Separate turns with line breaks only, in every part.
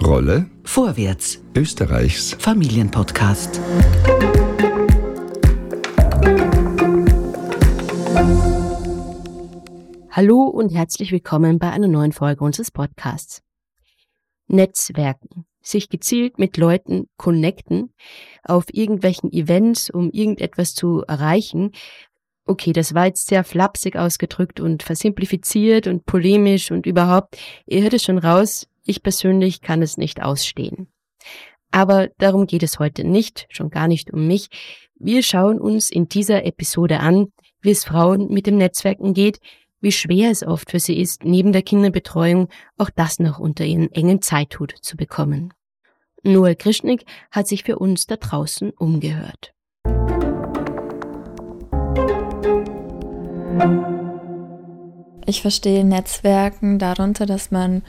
Rolle
Vorwärts,
Österreichs
Familienpodcast.
Hallo und herzlich willkommen bei einer neuen Folge unseres Podcasts. Netzwerken, sich gezielt mit Leuten connecten, auf irgendwelchen Events, um irgendetwas zu erreichen. Okay, das war jetzt sehr flapsig ausgedrückt und versimplifiziert und polemisch und überhaupt. Ihr hört es schon raus, ich persönlich kann es nicht ausstehen. Aber darum geht es heute nicht, schon gar nicht um mich. Wir schauen uns in dieser Episode an, wie es Frauen mit dem Netzwerken geht, wie schwer es oft für sie ist, neben der Kinderbetreuung auch das noch unter ihren engen Zeithut zu bekommen. Noel Krischnik hat sich für uns da draußen umgehört.
Ich verstehe Netzwerken darunter, dass man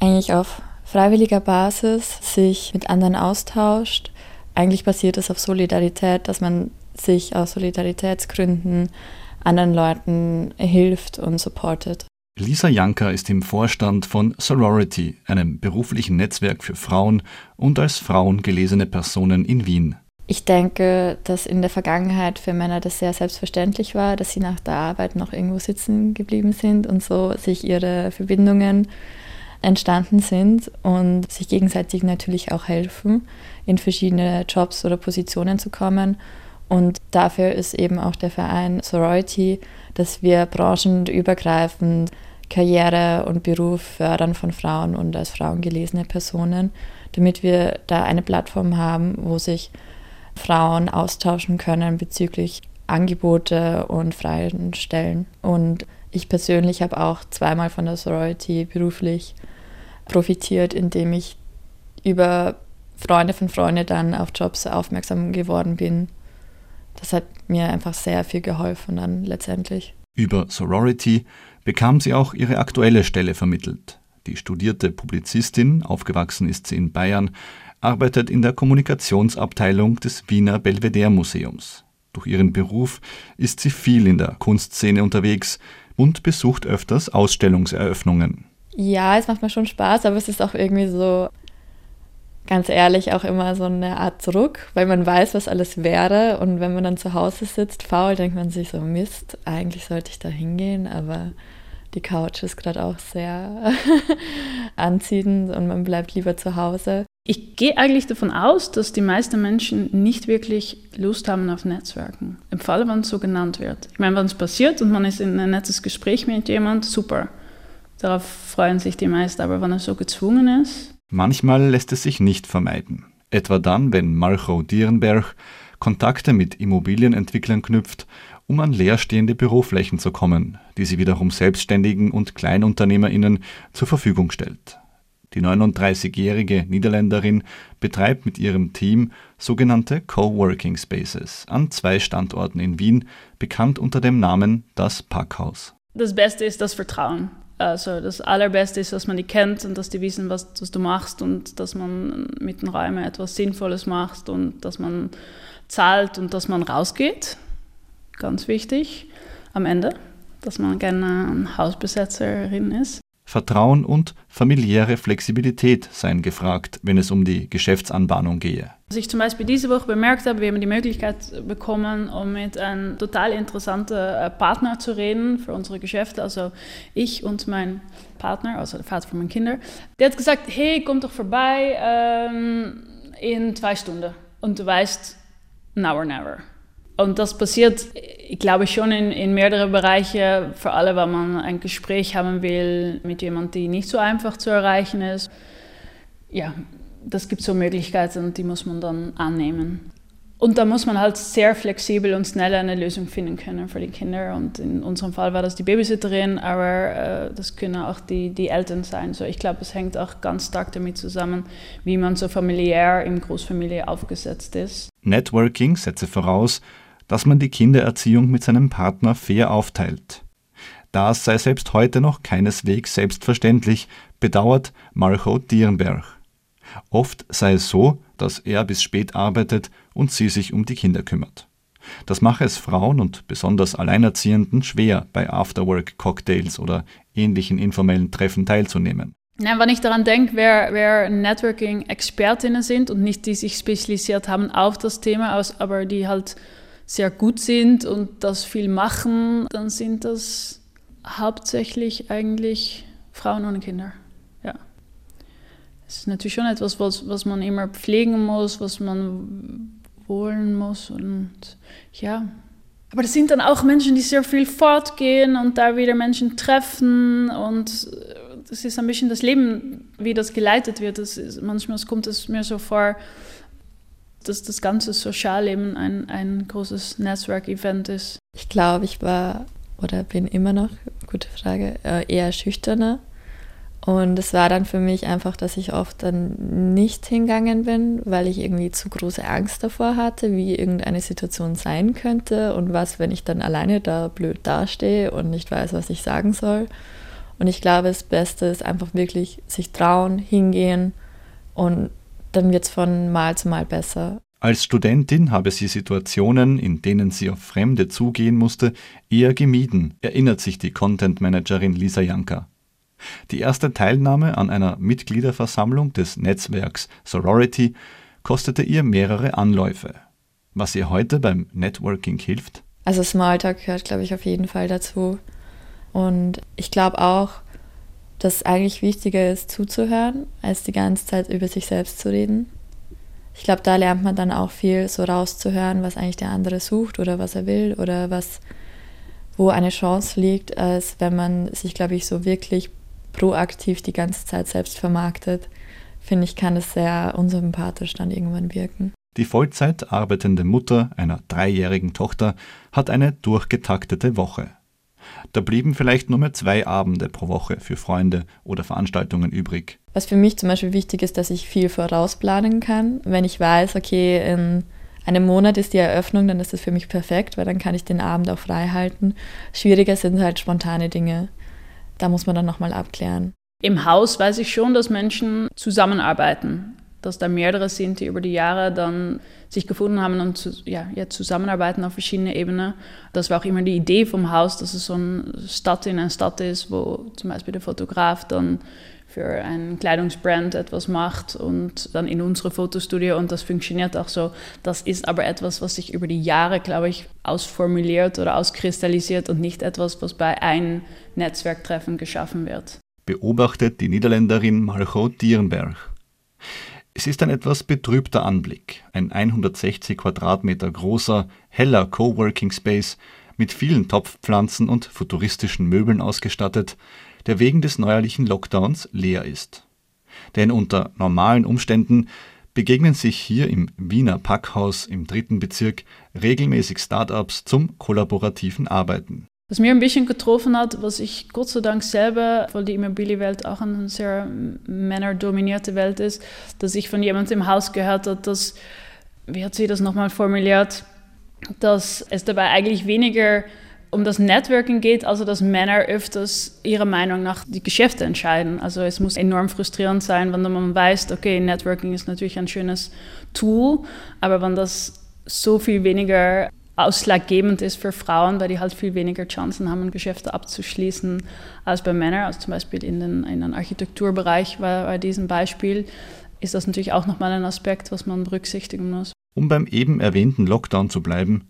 eigentlich auf freiwilliger Basis sich mit anderen austauscht. Eigentlich basiert es auf Solidarität, dass man sich aus Solidaritätsgründen anderen Leuten hilft und supportet.
Lisa Janker ist im Vorstand von Sorority, einem beruflichen Netzwerk für Frauen und als Frauen gelesene Personen in Wien.
Ich denke, dass in der Vergangenheit für Männer das sehr selbstverständlich war, dass sie nach der Arbeit noch irgendwo sitzen geblieben sind und so sich ihre Verbindungen entstanden sind und sich gegenseitig natürlich auch helfen, in verschiedene Jobs oder Positionen zu kommen. Und dafür ist eben auch der Verein Sorority, dass wir branchenübergreifend Karriere und Beruf fördern von Frauen und als Frauen gelesene Personen, damit wir da eine Plattform haben, wo sich Frauen austauschen können bezüglich Angebote und freien Stellen. Und ich persönlich habe auch zweimal von der Sorority beruflich profitiert, indem ich über Freunde von Freunden dann auf Jobs aufmerksam geworden bin. Das hat mir einfach sehr viel geholfen dann letztendlich.
Über Sorority bekam sie auch ihre aktuelle Stelle vermittelt. Die studierte Publizistin, aufgewachsen ist sie in Bayern, arbeitet in der Kommunikationsabteilung des Wiener Belvedere Museums. Durch ihren Beruf ist sie viel in der Kunstszene unterwegs und besucht öfters Ausstellungseröffnungen.
Ja, es macht mir schon Spaß, aber es ist auch irgendwie so, ganz ehrlich, auch immer so eine Art Druck, weil man weiß, was alles wäre. Und wenn man dann zu Hause sitzt, faul, denkt man sich so, Mist, eigentlich sollte ich da hingehen, aber die Couch ist gerade auch sehr anziehend und man bleibt lieber zu Hause.
Ich gehe eigentlich davon aus, dass die meisten Menschen nicht wirklich Lust haben auf Netzwerken. Im Falle, wenn es so genannt wird. Ich meine, wenn es passiert und man ist in ein nettes Gespräch mit jemand, super. Darauf freuen sich die meisten, aber wenn er so gezwungen ist.
Manchmal lässt es sich nicht vermeiden. Etwa dann, wenn Malchow Dierenberg Kontakte mit Immobilienentwicklern knüpft, um an leerstehende Büroflächen zu kommen, die sie wiederum Selbstständigen und KleinunternehmerInnen zur Verfügung stellt. Die 39-jährige Niederländerin betreibt mit ihrem Team sogenannte Coworking Spaces an zwei Standorten in Wien, bekannt unter dem Namen Das Packhaus.
Das Beste ist das Vertrauen. Also das Allerbeste ist, dass man die kennt und dass die wissen, was, was du machst und dass man mit den Räumen etwas Sinnvolles macht und dass man zahlt und dass man rausgeht. Ganz wichtig am Ende, dass man gerne eine Hausbesetzerin ist.
Vertrauen und familiäre Flexibilität seien gefragt, wenn es um die Geschäftsanbahnung gehe.
Was ich zum Beispiel diese Woche bemerkt habe, wir haben die Möglichkeit bekommen, um mit einem total interessanten äh, Partner zu reden für unsere Geschäfte. Also ich und mein Partner, also der Vater von meinen Kindern. Der hat gesagt, hey, komm doch vorbei ähm, in zwei Stunden. Und du weißt, now or never. Und das passiert, ich glaube schon in, in mehreren Bereichen, vor allem wenn man ein Gespräch haben will mit jemandem, die nicht so einfach zu erreichen ist. Ja, das gibt so Möglichkeiten und die muss man dann annehmen. Und da muss man halt sehr flexibel und schnell eine Lösung finden können für die Kinder. Und in unserem Fall war das die Babysitterin, aber äh, das können auch die, die Eltern sein. So, ich glaube, es hängt auch ganz stark damit zusammen, wie man so familiär im Großfamilie aufgesetzt ist.
Networking setze voraus, dass man die Kindererziehung mit seinem Partner fair aufteilt. Das sei selbst heute noch keineswegs selbstverständlich, bedauert Marco Dierenberg. Oft sei es so, dass er bis spät arbeitet und sie sich um die Kinder kümmert. Das mache es Frauen und besonders Alleinerziehenden schwer, bei Afterwork-Cocktails oder ähnlichen informellen Treffen teilzunehmen.
Nein, wenn ich daran denke, wer, wer Networking-Expertinnen sind und nicht die sich spezialisiert haben auf das Thema, aber die halt sehr gut sind und das viel machen, dann sind das hauptsächlich eigentlich Frauen ohne Kinder. Ja. Es ist natürlich schon etwas, was, was man immer pflegen muss, was man wollen muss und ja. Aber das sind dann auch Menschen, die sehr viel fortgehen und da wieder Menschen treffen und das ist ein bisschen das Leben, wie das geleitet wird. Das ist, manchmal kommt es mir so vor, dass das ganze Sozialleben ein, ein großes Netzwerkevent ist.
Ich glaube, ich war oder bin immer noch, gute Frage, äh, eher schüchterner. Und es war dann für mich einfach, dass ich oft dann nicht hingegangen bin, weil ich irgendwie zu große Angst davor hatte, wie irgendeine Situation sein könnte und was, wenn ich dann alleine da blöd dastehe und nicht weiß, was ich sagen soll. Und ich glaube, das Beste ist einfach wirklich sich trauen, hingehen und dann wird es von Mal zu Mal besser.
Als Studentin habe sie Situationen, in denen sie auf Fremde zugehen musste, eher gemieden, erinnert sich die Content Managerin Lisa Janka. Die erste Teilnahme an einer Mitgliederversammlung des Netzwerks Sorority kostete ihr mehrere Anläufe. Was ihr heute beim Networking hilft?
Also Smalltalk gehört, glaube ich, auf jeden Fall dazu. Und ich glaube auch, dass eigentlich wichtiger ist, zuzuhören, als die ganze Zeit über sich selbst zu reden. Ich glaube, da lernt man dann auch viel, so rauszuhören, was eigentlich der andere sucht oder was er will oder was, wo eine Chance liegt, als wenn man sich, glaube ich, so wirklich proaktiv die ganze Zeit selbst vermarktet. Finde ich, kann es sehr unsympathisch dann irgendwann wirken.
Die Vollzeit arbeitende Mutter einer dreijährigen Tochter hat eine durchgetaktete Woche. Da blieben vielleicht nur mehr zwei Abende pro Woche für Freunde oder Veranstaltungen übrig.
Was für mich zum Beispiel wichtig ist, dass ich viel vorausplanen kann. Wenn ich weiß, okay, in einem Monat ist die Eröffnung, dann ist das für mich perfekt, weil dann kann ich den Abend auch frei halten. Schwieriger sind halt spontane Dinge. Da muss man dann nochmal abklären.
Im Haus weiß ich schon, dass Menschen zusammenarbeiten dass da mehrere sind, die über die Jahre dann sich gefunden haben und zu, ja, jetzt zusammenarbeiten auf verschiedenen Ebenen. Das war auch immer die Idee vom Haus, dass es so eine Stadt in einer Stadt ist, wo zum Beispiel der Fotograf dann für einen Kleidungsbrand etwas macht und dann in unsere Fotostudio und das funktioniert auch so. Das ist aber etwas, was sich über die Jahre, glaube ich, ausformuliert oder auskristallisiert und nicht etwas, was bei einem Netzwerktreffen geschaffen wird.
Beobachtet die Niederländerin Margot Dierenberg. Es ist ein etwas betrübter Anblick, ein 160 Quadratmeter großer, heller Coworking Space mit vielen Topfpflanzen und futuristischen Möbeln ausgestattet, der wegen des neuerlichen Lockdowns leer ist. Denn unter normalen Umständen begegnen sich hier im Wiener Packhaus im dritten Bezirk regelmäßig Startups zum kollaborativen Arbeiten.
Was mir ein bisschen getroffen hat, was ich Gott sei Dank selber, weil die Immobilienwelt auch eine sehr männerdominierte Welt ist, dass ich von jemandem im Haus gehört habe, dass, wie hat sie das nochmal formuliert, dass es dabei eigentlich weniger um das Networking geht, also dass Männer öfters ihrer Meinung nach die Geschäfte entscheiden. Also es muss enorm frustrierend sein, wenn man weiß, okay, Networking ist natürlich ein schönes Tool, aber wenn das so viel weniger ausschlaggebend ist für Frauen, weil die halt viel weniger Chancen haben, Geschäfte abzuschließen als bei Männern. Also zum Beispiel in den, in den Architekturbereich bei, bei diesem Beispiel ist das natürlich auch nochmal ein Aspekt, was man berücksichtigen muss.
Um beim eben erwähnten Lockdown zu bleiben,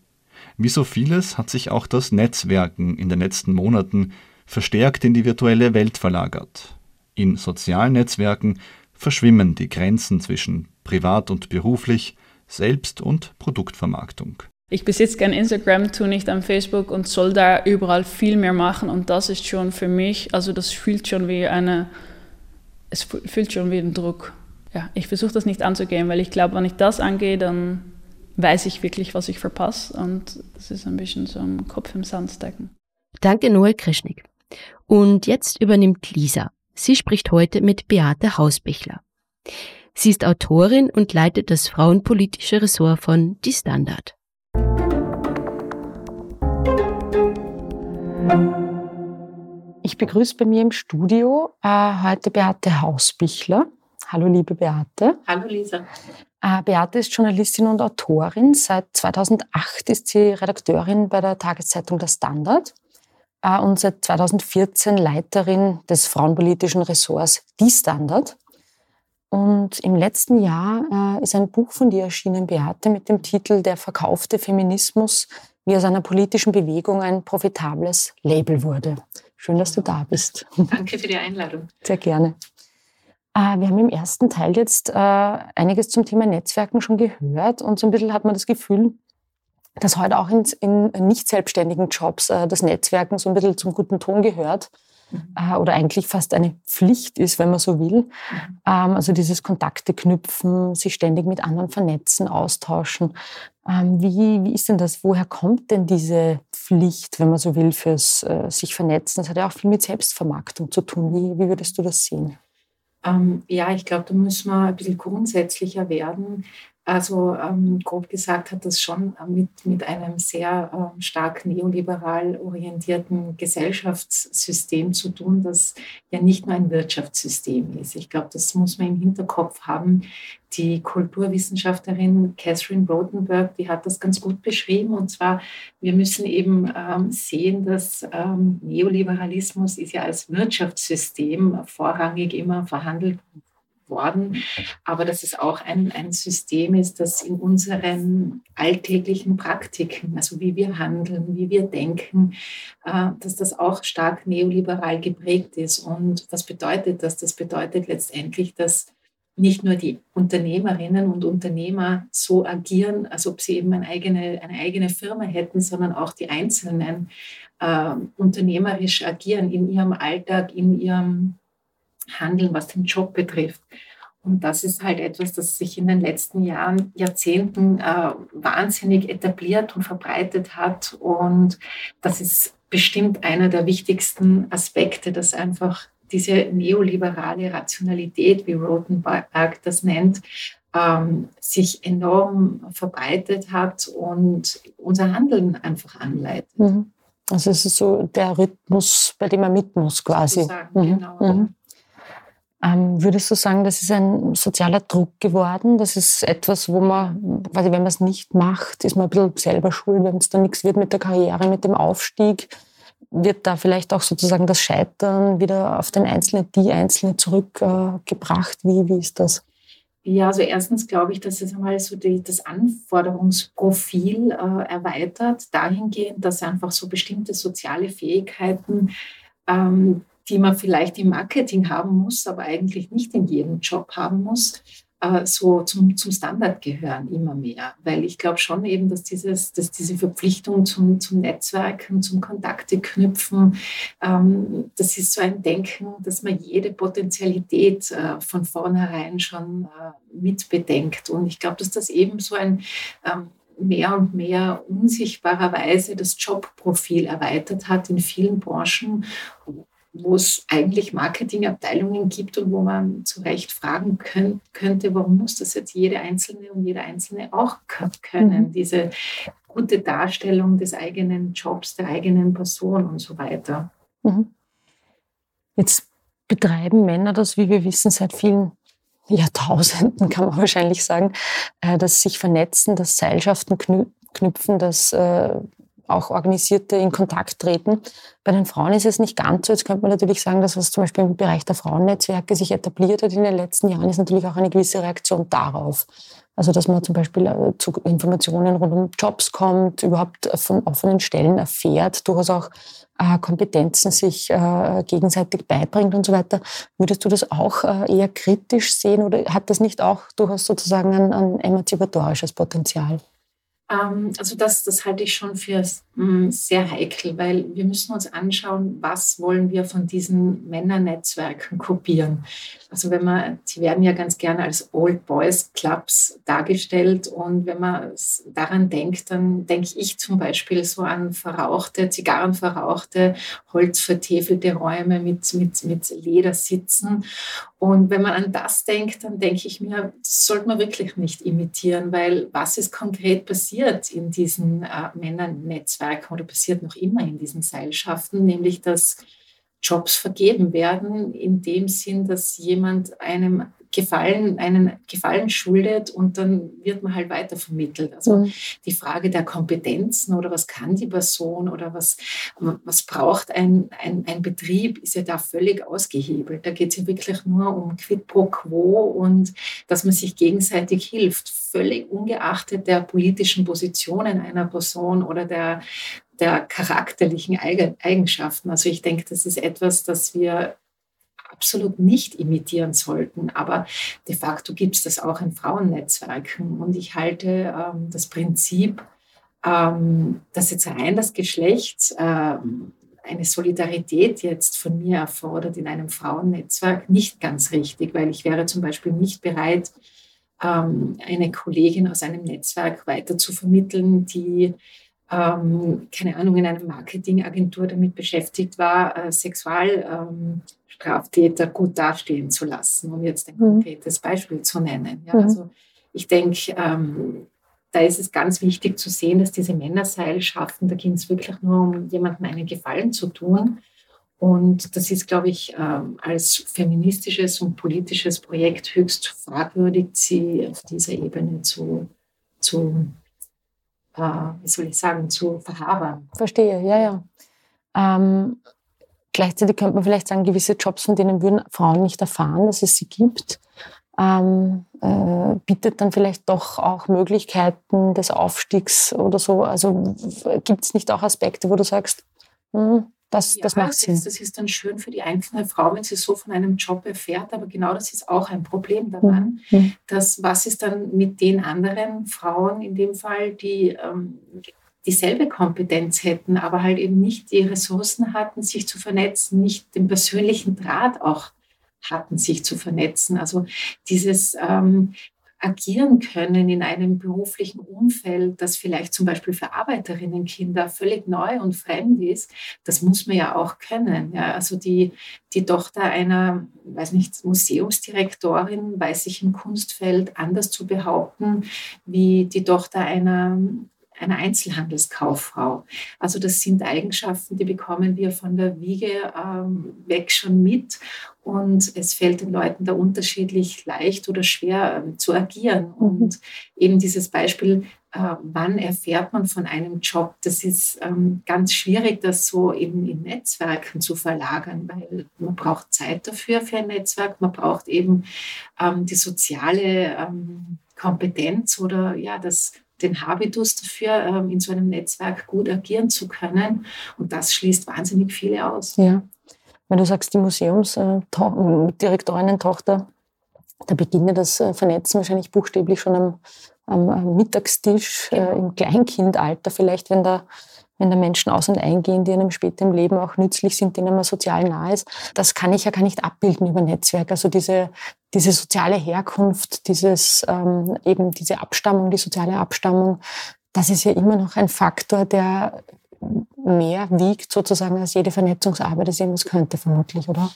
wie so vieles hat sich auch das Netzwerken in den letzten Monaten verstärkt in die virtuelle Welt verlagert. In sozialen Netzwerken verschwimmen die Grenzen zwischen privat und beruflich, Selbst- und Produktvermarktung.
Ich besitze kein Instagram, tue nicht an Facebook und soll da überall viel mehr machen. Und das ist schon für mich, also das fühlt schon wie eine, es fühlt schon wie ein Druck. Ja, ich versuche das nicht anzugehen, weil ich glaube, wenn ich das angehe, dann weiß ich wirklich, was ich verpasse. Und das ist ein bisschen so ein Kopf im Sand stecken.
Danke, Noel Krischnik. Und jetzt übernimmt Lisa. Sie spricht heute mit Beate Hausbichler. Sie ist Autorin und leitet das frauenpolitische Ressort von Die Standard.
Ich begrüße bei mir im Studio äh, heute Beate Hausbichler. Hallo, liebe Beate.
Hallo, Lisa.
Äh, Beate ist Journalistin und Autorin. Seit 2008 ist sie Redakteurin bei der Tageszeitung Der Standard. äh, und seit 2014 Leiterin des frauenpolitischen Ressorts Die Standard. Und im letzten Jahr äh, ist ein Buch von dir erschienen, Beate, mit dem Titel Der verkaufte Feminismus, wie aus einer politischen Bewegung ein profitables Label wurde. Schön, dass du da bist.
Danke für die Einladung.
Sehr gerne. Äh, wir haben im ersten Teil jetzt äh, einiges zum Thema Netzwerken schon gehört und so ein bisschen hat man das Gefühl, dass heute auch in, in nicht selbstständigen Jobs äh, das Netzwerken so ein bisschen zum guten Ton gehört mhm. oder eigentlich fast eine Pflicht ist, wenn man so will. Mhm. Ähm, also dieses Kontakte knüpfen, sich ständig mit anderen vernetzen, austauschen. Ähm, wie, wie ist denn das? Woher kommt denn diese Pflicht, wenn man so will, fürs äh, sich vernetzen? Das hat ja auch viel mit Selbstvermarktung zu tun. Wie, wie würdest du das sehen?
Ähm, ja, ich glaube, da müssen wir ein bisschen grundsätzlicher werden. Also ähm, grob gesagt hat das schon mit, mit einem sehr ähm, stark neoliberal orientierten Gesellschaftssystem zu tun, das ja nicht nur ein Wirtschaftssystem ist. Ich glaube, das muss man im Hinterkopf haben. Die Kulturwissenschaftlerin Catherine Rotenberg, die hat das ganz gut beschrieben. Und zwar, wir müssen eben ähm, sehen, dass ähm, Neoliberalismus ist ja als Wirtschaftssystem vorrangig immer verhandelt worden, aber dass es auch ein, ein System ist, das in unseren alltäglichen Praktiken, also wie wir handeln, wie wir denken, äh, dass das auch stark neoliberal geprägt ist. Und was bedeutet das? Das bedeutet letztendlich, dass nicht nur die Unternehmerinnen und Unternehmer so agieren, als ob sie eben eine eigene, eine eigene Firma hätten, sondern auch die Einzelnen äh, unternehmerisch agieren in ihrem Alltag, in ihrem Handeln, was den Job betrifft. Und das ist halt etwas, das sich in den letzten Jahren, Jahrzehnten äh, wahnsinnig etabliert und verbreitet hat. Und das ist bestimmt einer der wichtigsten Aspekte, dass einfach diese neoliberale Rationalität, wie Rotenberg das nennt, ähm, sich enorm verbreitet hat und unser Handeln einfach anleitet.
Mhm. Also es ist so der Rhythmus, bei dem man mit muss quasi.
Mhm. Genau. Mhm.
Ähm, würdest du sagen, das ist ein sozialer Druck geworden? Das ist etwas, wo man, quasi, wenn man es nicht macht, ist man ein bisschen selber schuld, wenn es dann nichts wird mit der Karriere, mit dem Aufstieg. Wird da vielleicht auch sozusagen das Scheitern wieder auf den Einzelnen, die Einzelne zurückgebracht? Äh, wie, wie ist das?
Ja, also erstens glaube ich, dass es einmal so die, das Anforderungsprofil äh, erweitert, dahingehend, dass einfach so bestimmte soziale Fähigkeiten ähm, die man vielleicht im Marketing haben muss, aber eigentlich nicht in jedem Job haben muss, äh, so zum, zum Standard gehören immer mehr. Weil ich glaube schon eben, dass, dieses, dass diese Verpflichtung zum, zum Netzwerken, zum Kontakte knüpfen, ähm, das ist so ein Denken, dass man jede Potenzialität äh, von vornherein schon äh, mitbedenkt. Und ich glaube, dass das eben so ein ähm, mehr und mehr unsichtbarerweise das Jobprofil erweitert hat in vielen Branchen, wo es eigentlich Marketingabteilungen gibt und wo man zu Recht fragen könnt, könnte, warum muss das jetzt jede Einzelne und jeder Einzelne auch können, mhm. diese gute Darstellung des eigenen Jobs, der eigenen Person und so weiter. Mhm.
Jetzt betreiben Männer das, wie wir wissen, seit vielen Jahrtausenden, kann man wahrscheinlich sagen, äh, dass sich vernetzen, dass Seilschaften knüpfen, dass äh, auch Organisierte in Kontakt treten. Bei den Frauen ist es nicht ganz so. Jetzt könnte man natürlich sagen, dass was zum Beispiel im Bereich der Frauennetzwerke sich etabliert hat in den letzten Jahren, ist natürlich auch eine gewisse Reaktion darauf. Also dass man zum Beispiel äh, zu Informationen rund um Jobs kommt, überhaupt von offenen Stellen erfährt, durchaus auch äh, Kompetenzen sich äh, gegenseitig beibringt und so weiter. Würdest du das auch eher kritisch sehen oder hat das nicht auch durchaus sozusagen ein, ein emanzipatorisches Potenzial?
Ähm, also das, das halte ich schon für mm, sehr heikel, weil wir müssen uns anschauen, was wollen wir von diesen Männernetzwerken kopieren. Also wenn man, die werden ja ganz gerne als Old Boys Clubs dargestellt und wenn man daran denkt, dann denke ich zum Beispiel so an verrauchte, zigarrenverrauchte, holzvertäfelte Räume mit, mit, mit Ledersitzen. Und wenn man an das denkt, dann denke ich mir, das sollte man wirklich nicht imitieren, weil was ist konkret passiert in diesen äh, Männernetzwerken oder passiert noch immer in diesen Seilschaften, nämlich dass Jobs vergeben werden, in dem Sinn, dass jemand einem Gefallen, einen Gefallen schuldet und dann wird man halt weiter vermittelt. Also mhm. die Frage der Kompetenzen oder was kann die Person oder was, was braucht ein, ein, ein Betrieb, ist ja da völlig ausgehebelt. Da geht es ja wirklich nur um Quid pro Quo und dass man sich gegenseitig hilft, völlig ungeachtet der politischen Positionen einer Person oder der, der charakterlichen Eigenschaften. Also ich denke, das ist etwas, das wir absolut nicht imitieren sollten. Aber de facto gibt es das auch in Frauennetzwerken. Und ich halte ähm, das Prinzip, ähm, dass jetzt rein das Geschlecht ähm, eine Solidarität jetzt von mir erfordert in einem Frauennetzwerk, nicht ganz richtig, weil ich wäre zum Beispiel nicht bereit, ähm, eine Kollegin aus einem Netzwerk weiter zu vermitteln, die ähm, keine Ahnung, in einer Marketingagentur damit beschäftigt war, äh, Sexualstraftäter ähm, gut dastehen zu lassen, um jetzt ein mhm. konkretes Beispiel zu nennen. Ja, mhm. Also ich denke, ähm, da ist es ganz wichtig zu sehen, dass diese Männerseilschaften, da ging es wirklich nur um jemandem einen Gefallen zu tun. Und das ist, glaube ich, ähm, als feministisches und politisches Projekt höchst fragwürdig, sie auf dieser Ebene zu, zu äh, wie soll ich sagen, zu verhabern.
Verstehe, ja, ja. Ähm, gleichzeitig könnte man vielleicht sagen, gewisse Jobs, von denen würden Frauen nicht erfahren, dass es sie gibt. Ähm, äh, bietet dann vielleicht doch auch Möglichkeiten des Aufstiegs oder so. Also gibt es nicht auch Aspekte, wo du sagst, hm, das, ja, das macht Sinn.
Das ist dann schön für die einzelne Frau, wenn sie so von einem Job erfährt, aber genau das ist auch ein Problem daran, mhm. dass was ist dann mit den anderen Frauen in dem Fall, die ähm, dieselbe Kompetenz hätten, aber halt eben nicht die Ressourcen hatten, sich zu vernetzen, nicht den persönlichen Draht auch hatten, sich zu vernetzen. Also dieses ähm, agieren können in einem beruflichen Umfeld, das vielleicht zum Beispiel für Arbeiterinnenkinder völlig neu und fremd ist, das muss man ja auch können. Ja, also die, die Tochter einer, weiß nicht, Museumsdirektorin weiß sich im Kunstfeld anders zu behaupten wie die Tochter einer einer Einzelhandelskauffrau. Also das sind Eigenschaften, die bekommen wir von der Wiege ähm, weg schon mit und es fällt den Leuten da unterschiedlich leicht oder schwer ähm, zu agieren. Mhm. Und eben dieses Beispiel, äh, wann erfährt man von einem Job, das ist ähm, ganz schwierig, das so eben in Netzwerken zu verlagern, weil man braucht Zeit dafür für ein Netzwerk, man braucht eben ähm, die soziale ähm, Kompetenz oder ja, das den Habitus dafür, ähm, in so einem Netzwerk gut agieren zu können. Und das schließt wahnsinnig viele aus.
Ja. Wenn du sagst, die Museumsdirektorinnen-Tochter, da beginnt das äh, Vernetzen wahrscheinlich buchstäblich schon am, am, am Mittagstisch, genau. äh, im Kleinkindalter vielleicht, wenn da wenn da Menschen aus- und eingehen, die einem später im Leben auch nützlich sind, denen man sozial nahe ist. Das kann ich ja gar nicht abbilden über Netzwerk. Also diese, diese soziale Herkunft, dieses, ähm, eben diese Abstammung, die soziale Abstammung, das ist ja immer noch ein Faktor, der mehr wiegt sozusagen als jede Vernetzungsarbeit, das irgendwas könnte vermutlich, oder?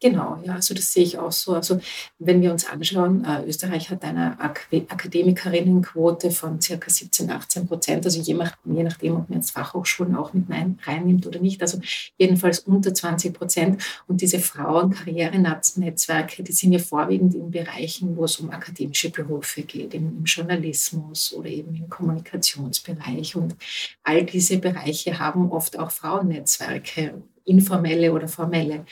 Genau, ja, also das sehe ich auch so. Also wenn wir uns anschauen, äh, Österreich hat eine Ak Akademikerinnenquote von circa 17, 18 Prozent, also je, nach, je nachdem, ob man jetzt Fachhochschulen auch mit reinnimmt oder nicht, also jedenfalls unter 20 Prozent. Und diese Frauen-Karrierenetzwerke, die sind ja vorwiegend in Bereichen, wo es um akademische Berufe geht, im, im Journalismus oder eben im Kommunikationsbereich. Und all diese Bereiche haben oft auch Frauennetzwerke, informelle oder formelle.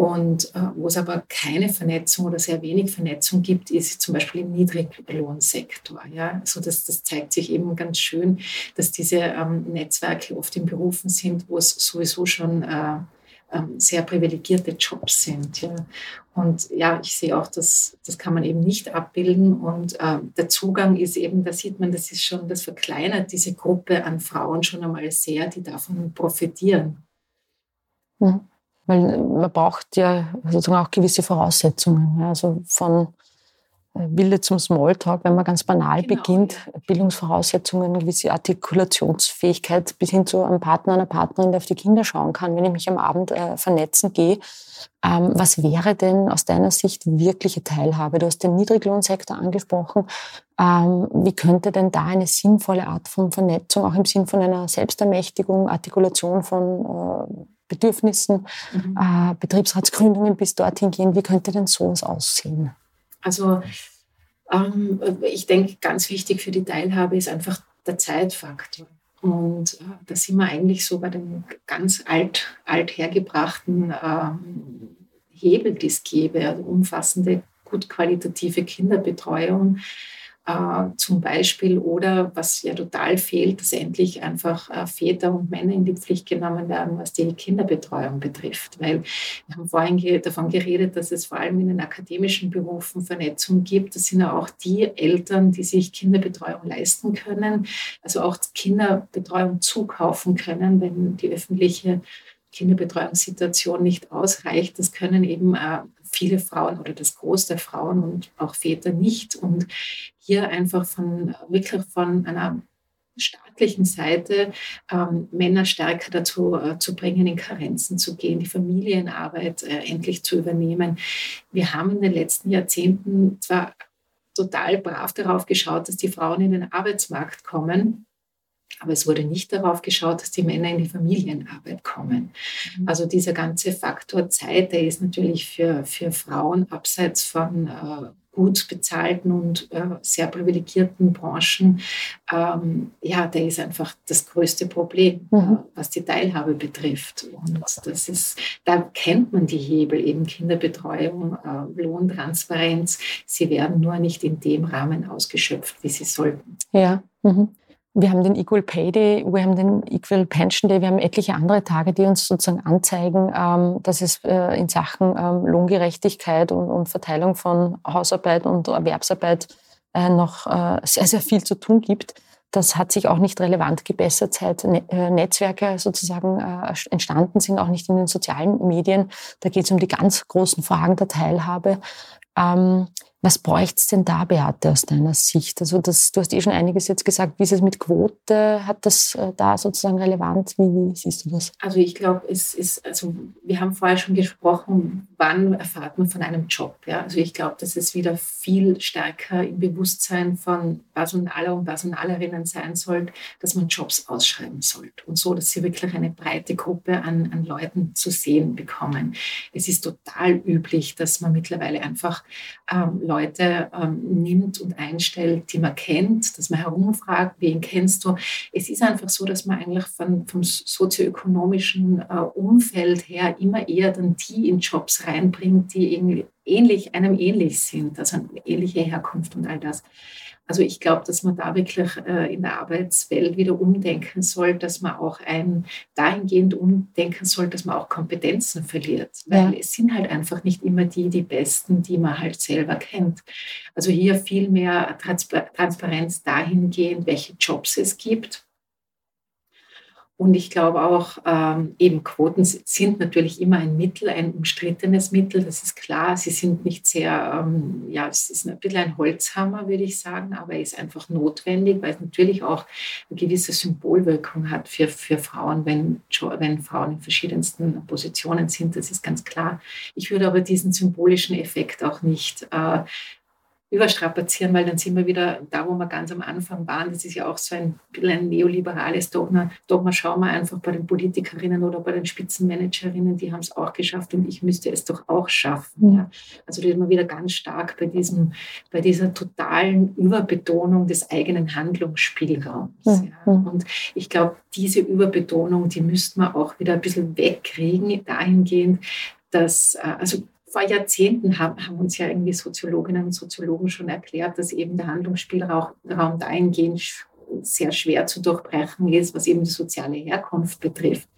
Und äh, wo es aber keine Vernetzung oder sehr wenig Vernetzung gibt, ist zum Beispiel im Niedriglohnsektor. Ja? Also das, das zeigt sich eben ganz schön, dass diese ähm, Netzwerke oft in Berufen sind, wo es sowieso schon äh, ähm, sehr privilegierte Jobs sind. Ja? Und ja, ich sehe auch, dass das kann man eben nicht abbilden. Und äh, der Zugang ist eben, da sieht man, das ist schon, das verkleinert diese Gruppe an Frauen schon einmal sehr, die davon profitieren.
Mhm. Weil man braucht ja sozusagen auch gewisse Voraussetzungen. Ja, also von äh, Wille zum Smalltalk, wenn man ganz banal genau. beginnt, Bildungsvoraussetzungen, gewisse Artikulationsfähigkeit bis hin zu einem Partner, einer Partnerin, der auf die Kinder schauen kann, wenn ich mich am Abend äh, vernetzen gehe. Ähm, was wäre denn aus deiner Sicht wirkliche Teilhabe? Du hast den Niedriglohnsektor angesprochen. Ähm, wie könnte denn da eine sinnvolle Art von Vernetzung, auch im Sinn von einer Selbstermächtigung, Artikulation von äh, Bedürfnissen, mhm. äh, Betriebsratsgründungen bis dorthin gehen. Wie könnte denn sowas aussehen?
Also ähm, ich denke, ganz wichtig für die Teilhabe ist einfach der Zeitfaktor. Und äh, da sind wir eigentlich so bei den ganz alt, alt hergebrachten ähm, Hebel, die es gäbe, also umfassende, gut qualitative Kinderbetreuung, äh, zum Beispiel oder was ja total fehlt, dass endlich einfach äh, Väter und Männer in die Pflicht genommen werden, was die Kinderbetreuung betrifft. Weil wir haben vorhin ge davon geredet, dass es vor allem in den akademischen Berufen Vernetzung gibt. Das sind ja auch die Eltern, die sich Kinderbetreuung leisten können, also auch Kinderbetreuung zukaufen können, wenn die öffentliche Kinderbetreuungssituation nicht ausreicht. Das können eben äh, viele Frauen oder das Groß der Frauen und auch Väter nicht. Und hier einfach von wirklich von einer staatlichen Seite ähm, Männer stärker dazu äh, zu bringen, in Karenzen zu gehen, die Familienarbeit äh, endlich zu übernehmen. Wir haben in den letzten Jahrzehnten zwar total brav darauf geschaut, dass die Frauen in den Arbeitsmarkt kommen, aber es wurde nicht darauf geschaut, dass die Männer in die Familienarbeit kommen. Mhm. Also dieser ganze Faktor Zeit, der ist natürlich für, für Frauen abseits von äh, gut bezahlten und äh, sehr privilegierten Branchen, ähm, ja, der ist einfach das größte Problem, mhm. äh, was die Teilhabe betrifft. Und das ist, da kennt man die Hebel, eben Kinderbetreuung, äh, Lohntransparenz. Sie werden nur nicht in dem Rahmen ausgeschöpft, wie sie sollten.
Ja. Mhm. Wir haben den Equal Pay Day, wir haben den Equal Pension Day, wir haben etliche andere Tage, die uns sozusagen anzeigen, ähm, dass es äh, in Sachen ähm, Lohngerechtigkeit und Verteilung von Hausarbeit und Erwerbsarbeit äh, noch äh, sehr, sehr viel zu tun gibt. Das hat sich auch nicht relevant gebessert, seit ne, Netzwerke sozusagen entstanden sind, auch nicht in den sozialen Medien. Da geht es um die ganz großen Fragen der Teilhabe. Was bräuchte es denn da, Beate, aus deiner Sicht? Also das, du hast eh schon einiges jetzt gesagt. Wie ist es mit Quote? Hat das äh, da sozusagen relevant? Wie, siehst du das?
Also ich glaube, es ist, also wir haben vorher schon gesprochen, wann erfahrt man von einem Job? Ja? Also ich glaube, dass es wieder viel stärker im Bewusstsein von Personaler und Personalerinnen sein sollte, dass man Jobs ausschreiben sollte. Und so, dass sie wirklich eine breite Gruppe an, an Leuten zu sehen bekommen. Es ist total üblich, dass man mittlerweile einfach ähm, Leute ähm, nimmt und einstellt, die man kennt, dass man herumfragt, wen kennst du. Es ist einfach so, dass man eigentlich von, vom sozioökonomischen äh, Umfeld her immer eher dann die in Jobs reinbringt, die ähnlich, einem ähnlich sind, also eine ähnliche Herkunft und all das. Also ich glaube, dass man da wirklich äh, in der Arbeitswelt wieder umdenken soll, dass man auch ein dahingehend umdenken soll, dass man auch Kompetenzen verliert. Weil ja. es sind halt einfach nicht immer die, die Besten, die man halt selber kennt. Also hier viel mehr Transparenz dahingehend, welche Jobs es gibt und ich glaube auch, ähm, eben Quoten sind natürlich immer ein Mittel, ein umstrittenes Mittel, das ist klar. Sie sind nicht sehr, ähm, ja, es ist ein bisschen ein Holzhammer, würde ich sagen, aber er ist einfach notwendig, weil es natürlich auch eine gewisse Symbolwirkung hat für, für Frauen, wenn, wenn Frauen in verschiedensten Positionen sind, das ist ganz klar. Ich würde aber diesen symbolischen Effekt auch nicht äh, überstrapazieren, weil dann sind wir wieder da, wo wir ganz am Anfang waren. Das ist ja auch so ein, ein neoliberales Dogma. Dogma schauen wir einfach bei den Politikerinnen oder bei den Spitzenmanagerinnen, die haben es auch geschafft und ich müsste es doch auch schaffen. Ja. Also da ist man wieder ganz stark bei, diesem, bei dieser totalen Überbetonung des eigenen Handlungsspielraums. Ja. Und ich glaube, diese Überbetonung, die müsste man auch wieder ein bisschen wegkriegen, dahingehend, dass, äh, also vor Jahrzehnten haben, haben, uns ja irgendwie Soziologinnen und Soziologen schon erklärt, dass eben der Handlungsspielraum dahingehend sehr schwer zu durchbrechen ist, was eben die soziale Herkunft betrifft.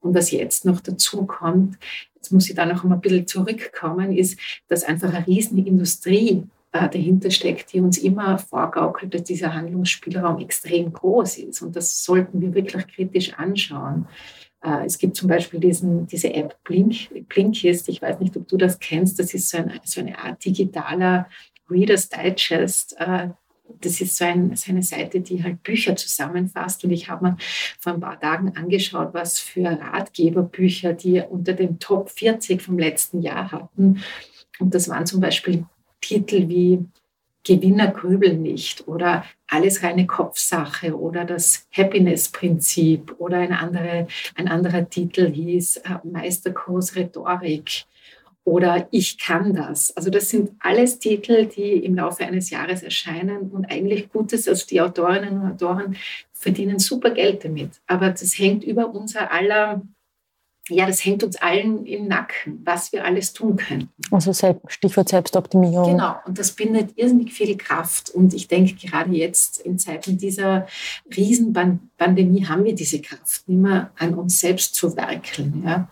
Und was jetzt noch dazu kommt, jetzt muss ich da noch einmal ein bisschen zurückkommen, ist, dass einfach eine riesige Industrie dahinter steckt, die uns immer vorgaukelt, dass dieser Handlungsspielraum extrem groß ist. Und das sollten wir wirklich kritisch anschauen. Äh, es gibt zum Beispiel diesen, diese App Blink, Blinkist. Ich weiß nicht, ob du das kennst. Das ist so, ein, so eine Art digitaler Reader's Digest. Äh, das ist so, ein, so, eine Seite, die halt Bücher zusammenfasst. Und ich habe mir vor ein paar Tagen angeschaut, was für Ratgeberbücher die unter den Top 40 vom letzten Jahr hatten. Und das waren zum Beispiel Titel wie Gewinner grübeln nicht oder alles reine Kopfsache oder das Happiness-Prinzip oder eine andere, ein anderer Titel hieß äh, Meisterkurs Rhetorik oder Ich kann das. Also das sind alles Titel, die im Laufe eines Jahres erscheinen und eigentlich Gutes, also die Autorinnen und Autoren verdienen super Geld damit. Aber das hängt über unser aller ja, das hängt uns allen im Nacken, was wir alles tun können.
Also Stichwort Selbstoptimierung.
Genau, und das bindet irrsinnig viel Kraft. Und ich denke, gerade jetzt in Zeiten dieser Riesenpandemie haben wir diese Kraft, nicht mehr an uns selbst zu werkeln. Ja.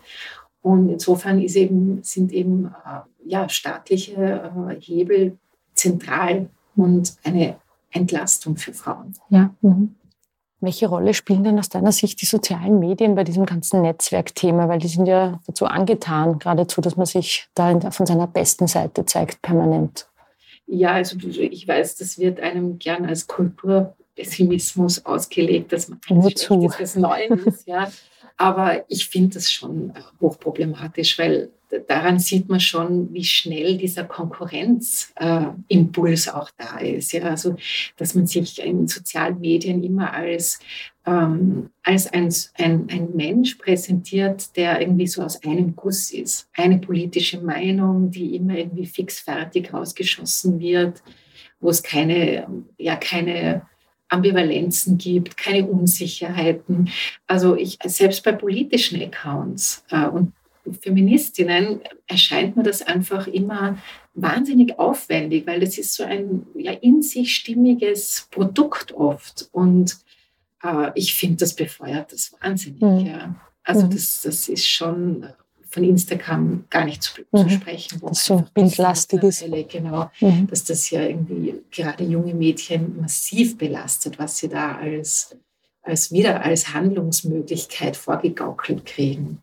Und insofern eben, sind eben äh, ja, staatliche äh, Hebel zentral und eine Entlastung für Frauen.
Ja. Mhm. Welche Rolle spielen denn aus deiner Sicht die sozialen Medien bei diesem ganzen Netzwerkthema? Weil die sind ja dazu angetan, geradezu, dass man sich da von seiner besten Seite zeigt, permanent.
Ja, also ich weiß, das wird einem gern als Kulturpessimismus ausgelegt, dass man
Nur zu.
das ist. Ja. Aber ich finde das schon hochproblematisch, weil daran sieht man schon, wie schnell dieser Konkurrenzimpuls äh, auch da ist. Ja? Also, dass man sich in sozialen Medien immer als, ähm, als ein, ein, ein Mensch präsentiert, der irgendwie so aus einem Guss ist. Eine politische Meinung, die immer irgendwie fixfertig rausgeschossen wird, wo es keine, ja, keine Ambivalenzen gibt, keine Unsicherheiten. Also ich selbst bei politischen Accounts äh, und Feministinnen erscheint mir das einfach immer wahnsinnig aufwendig, weil das ist so ein ja, in sich stimmiges Produkt oft. Und äh, ich finde, das befeuert das wahnsinnig. Mhm. Ja. Also mhm. das, das ist schon von Instagram gar nicht zu, mhm. zu sprechen.
Wo das so bildlastig ist.
Genau, mhm. dass das ja irgendwie gerade junge Mädchen massiv belastet, was sie da als, als wieder als Handlungsmöglichkeit vorgegaukelt kriegen.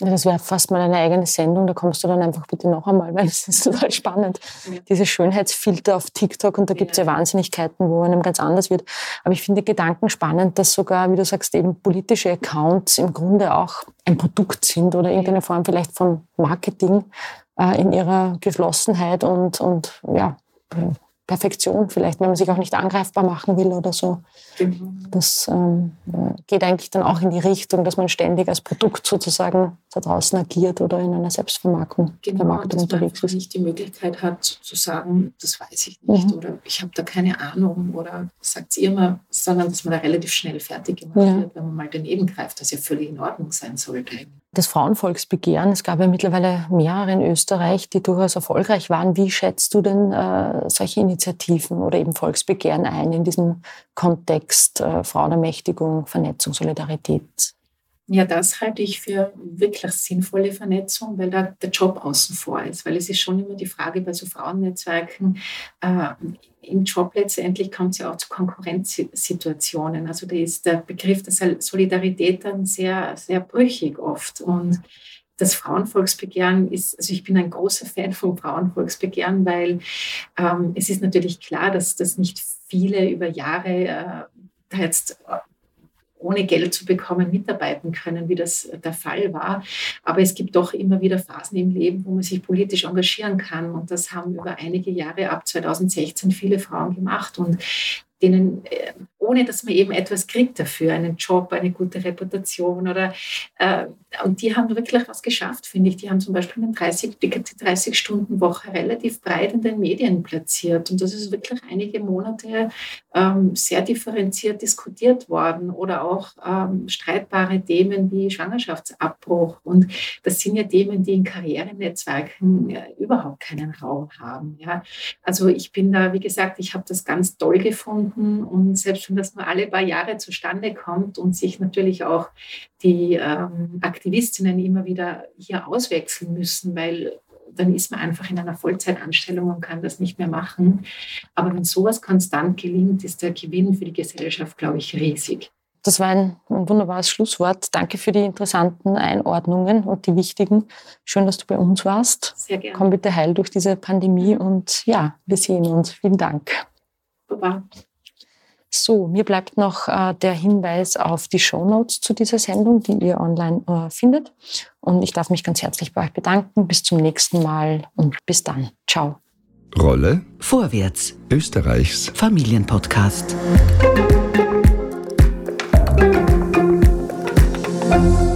Ja, das wäre fast mal eine eigene Sendung, da kommst du dann einfach bitte noch einmal, weil es ist total spannend. Ja. Diese Schönheitsfilter auf TikTok und da gibt es ja. ja Wahnsinnigkeiten, wo einem ganz anders wird. Aber ich finde Gedanken spannend, dass sogar, wie du sagst, eben politische Accounts im Grunde auch ein Produkt sind oder irgendeine Form vielleicht von Marketing äh, in ihrer Geschlossenheit und, und ja, Perfektion vielleicht, wenn man sich auch nicht angreifbar machen will oder so. Genau. Das ähm, geht eigentlich dann auch in die Richtung, dass man ständig als Produkt sozusagen da draußen agiert oder in einer Selbstvermarktung
genau, Vermarktung dass unterwegs man ist. nicht die Möglichkeit hat zu sagen, das weiß ich nicht mhm. oder ich habe da keine Ahnung oder sagt sie immer, sondern dass man da relativ schnell fertig gemacht ja. wird, wenn man mal daneben greift, was ja völlig in Ordnung sein sollte
das Frauenvolksbegehren. Es gab ja mittlerweile mehrere in Österreich, die durchaus erfolgreich waren. Wie schätzt du denn äh, solche Initiativen oder eben Volksbegehren ein in diesem Kontext äh, Frauenermächtigung, Vernetzung, Solidarität?
Ja, das halte ich für wirklich sinnvolle Vernetzung, weil da der Job außen vor ist. Weil es ist schon immer die Frage bei so Frauennetzwerken, äh, im Job letztendlich kommt es ja auch zu Konkurrenzsituationen. Also da ist der Begriff der Solidarität dann sehr, sehr brüchig oft. Und das Frauenvolksbegehren ist, also ich bin ein großer Fan vom Frauenvolksbegehren, weil ähm, es ist natürlich klar, dass das nicht viele über Jahre äh, da jetzt ohne Geld zu bekommen mitarbeiten können, wie das der Fall war. Aber es gibt doch immer wieder Phasen im Leben, wo man sich politisch engagieren kann. Und das haben über einige Jahre ab 2016 viele Frauen gemacht. Und denen, äh, ohne dass man eben etwas kriegt dafür, einen Job, eine gute Reputation oder äh, und die haben wirklich was geschafft, finde ich. Die haben zum Beispiel eine 30, die 30-Stunden-Woche relativ breit in den Medien platziert und das ist wirklich einige Monate ähm, sehr differenziert diskutiert worden oder auch ähm, streitbare Themen wie Schwangerschaftsabbruch und das sind ja Themen, die in Karrierenetzwerken äh, überhaupt keinen Raum haben. Ja. Also ich bin da, wie gesagt, ich habe das ganz toll gefunden und selbst wenn das nur alle paar Jahre zustande kommt und sich natürlich auch die ähm, Aktivistinnen immer wieder hier auswechseln müssen, weil dann ist man einfach in einer Vollzeitanstellung und kann das nicht mehr machen. Aber wenn sowas konstant gelingt, ist der Gewinn für die Gesellschaft, glaube ich, riesig.
Das war ein, ein, wunderbares Schlusswort. Danke für die interessanten Einordnungen und die wichtigen. Schön, dass du bei uns warst.
Sehr gerne.
Komm bitte heil durch diese Pandemie und ja, wir sehen uns. Vielen Dank.
Baba.
So, mir bleibt noch äh, der Hinweis auf die Show Notes zu dieser Sendung, die ihr online äh, findet. Und ich darf mich ganz herzlich bei euch bedanken. Bis zum nächsten Mal und bis dann. Ciao.
Rolle Vorwärts. Österreichs Familienpodcast. Musik